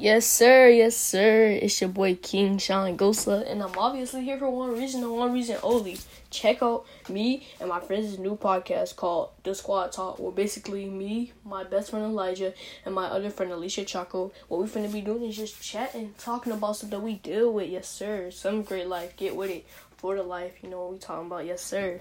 Yes, sir. Yes, sir. It's your boy King Sean Gosla, and I'm obviously here for one reason and one reason only. Check out me and my friends' new podcast called That Squad Talk, where basically me, my best friend Elijah, and my other friend Alicia Chaco, what we're gonna be doing is just chatting, talking about stuff that we deal with. Yes, sir. Some great life. Get with it. For the life. You know what we talking about. Yes, sir.